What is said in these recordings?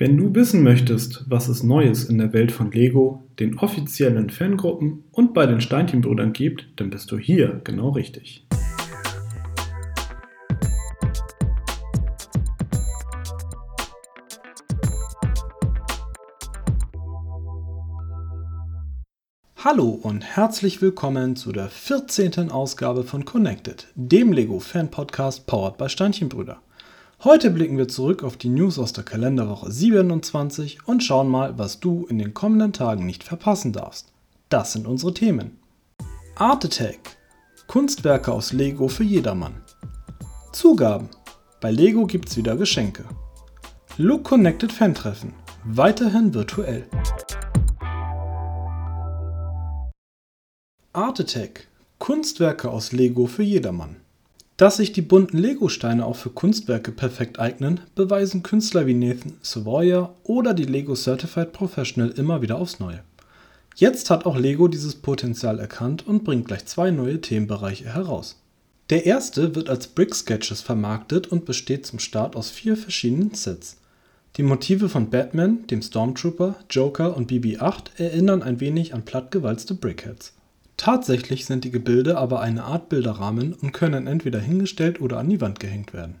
Wenn du wissen möchtest, was es Neues in der Welt von Lego, den offiziellen Fangruppen und bei den Steinchenbrüdern gibt, dann bist du hier genau richtig. Hallo und herzlich willkommen zu der 14. Ausgabe von Connected, dem Lego Fan Podcast powered by Steinchenbrüder. Heute blicken wir zurück auf die News aus der Kalenderwoche 27 und schauen mal, was du in den kommenden Tagen nicht verpassen darfst. Das sind unsere Themen. Art Attack. Kunstwerke aus Lego für jedermann. Zugaben. Bei Lego gibt's wieder Geschenke. Look Connected Fan-Treffen. Weiterhin virtuell. Art Attack. Kunstwerke aus Lego für jedermann. Dass sich die bunten Lego-Steine auch für Kunstwerke perfekt eignen, beweisen Künstler wie Nathan Savoya oder die Lego Certified Professional immer wieder aufs Neue. Jetzt hat auch Lego dieses Potenzial erkannt und bringt gleich zwei neue Themenbereiche heraus. Der erste wird als Brick Sketches vermarktet und besteht zum Start aus vier verschiedenen Sets. Die Motive von Batman, dem Stormtrooper, Joker und BB-8 erinnern ein wenig an plattgewalzte Brickheads. Tatsächlich sind die Gebilde aber eine Art Bilderrahmen und können entweder hingestellt oder an die Wand gehängt werden.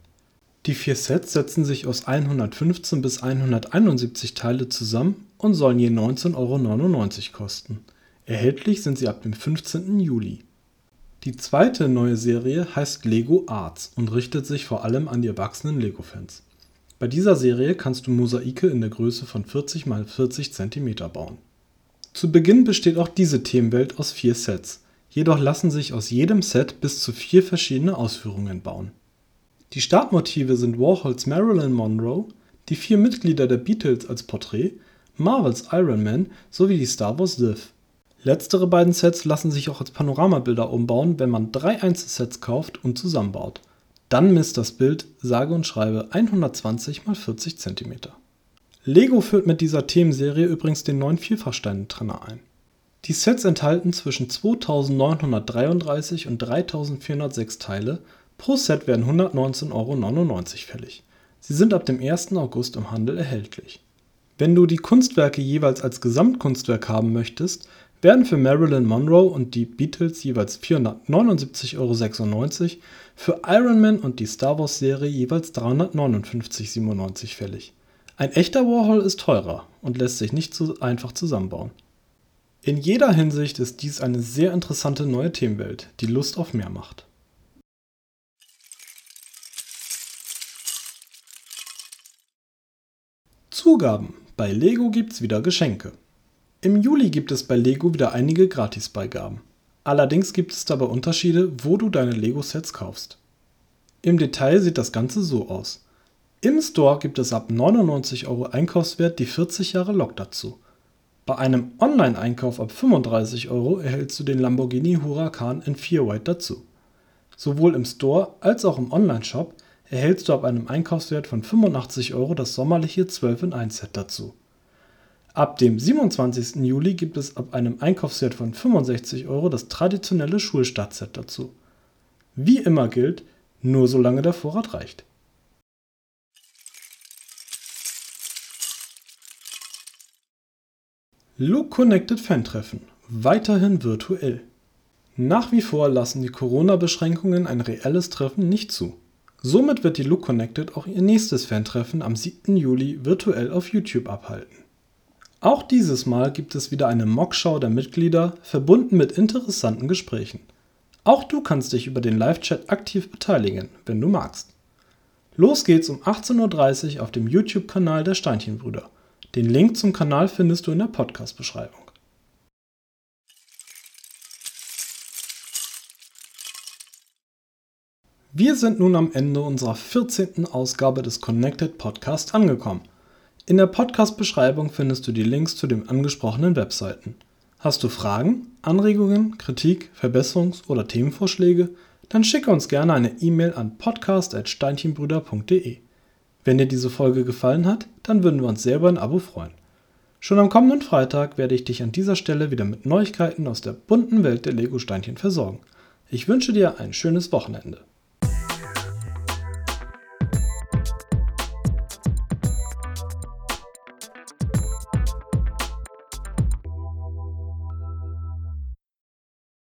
Die vier Sets setzen sich aus 115 bis 171 Teile zusammen und sollen je 19,99 Euro kosten. Erhältlich sind sie ab dem 15. Juli. Die zweite neue Serie heißt Lego Arts und richtet sich vor allem an die erwachsenen Lego-Fans. Bei dieser Serie kannst du Mosaike in der Größe von 40 x 40 cm bauen. Zu Beginn besteht auch diese Themenwelt aus vier Sets, jedoch lassen sich aus jedem Set bis zu vier verschiedene Ausführungen bauen. Die Startmotive sind Warhols Marilyn Monroe, die vier Mitglieder der Beatles als Porträt, Marvels Iron Man sowie die Star Wars Div. Letztere beiden Sets lassen sich auch als Panoramabilder umbauen, wenn man drei Einzelsets kauft und zusammenbaut. Dann misst das Bild sage und schreibe 120 x 40 cm Lego führt mit dieser Themenserie übrigens den neuen Vielfachsteintrenner ein. Die Sets enthalten zwischen 2933 und 3406 Teile, pro Set werden 119,99 Euro fällig. Sie sind ab dem 1. August im Handel erhältlich. Wenn du die Kunstwerke jeweils als Gesamtkunstwerk haben möchtest, werden für Marilyn Monroe und die Beatles jeweils 479,96 Euro, für Iron Man und die Star Wars Serie jeweils 359,97 Euro fällig. Ein echter Warhol ist teurer und lässt sich nicht so einfach zusammenbauen. In jeder Hinsicht ist dies eine sehr interessante neue Themenwelt, die Lust auf mehr macht. Zugaben. Bei Lego gibt's wieder Geschenke. Im Juli gibt es bei Lego wieder einige Gratisbeigaben. Allerdings gibt es dabei Unterschiede, wo du deine Lego-Sets kaufst. Im Detail sieht das Ganze so aus. Im Store gibt es ab 99 Euro Einkaufswert die 40 Jahre Lok dazu. Bei einem Online-Einkauf ab 35 Euro erhältst du den Lamborghini Huracan in 4 White dazu. Sowohl im Store als auch im Online-Shop erhältst du ab einem Einkaufswert von 85 Euro das sommerliche 12 in 1 Set dazu. Ab dem 27. Juli gibt es ab einem Einkaufswert von 65 Euro das traditionelle Schulstartset dazu. Wie immer gilt, nur solange der Vorrat reicht. Look Connected Fan-Treffen. Weiterhin virtuell. Nach wie vor lassen die Corona-Beschränkungen ein reelles Treffen nicht zu. Somit wird die Look Connected auch ihr nächstes Fan-Treffen am 7. Juli virtuell auf YouTube abhalten. Auch dieses Mal gibt es wieder eine Mockschau der Mitglieder, verbunden mit interessanten Gesprächen. Auch du kannst dich über den Live-Chat aktiv beteiligen, wenn du magst. Los geht's um 18.30 Uhr auf dem YouTube-Kanal der Steinchenbrüder. Den Link zum Kanal findest du in der Podcast-Beschreibung. Wir sind nun am Ende unserer 14. Ausgabe des Connected Podcast angekommen. In der Podcast-Beschreibung findest du die Links zu den angesprochenen Webseiten. Hast du Fragen, Anregungen, Kritik, Verbesserungs- oder Themenvorschläge? Dann schicke uns gerne eine E-Mail an podcast.steinchenbrüder.de. Wenn dir diese Folge gefallen hat, dann würden wir uns sehr über ein Abo freuen. Schon am kommenden Freitag werde ich dich an dieser Stelle wieder mit Neuigkeiten aus der bunten Welt der Lego-Steinchen versorgen. Ich wünsche dir ein schönes Wochenende.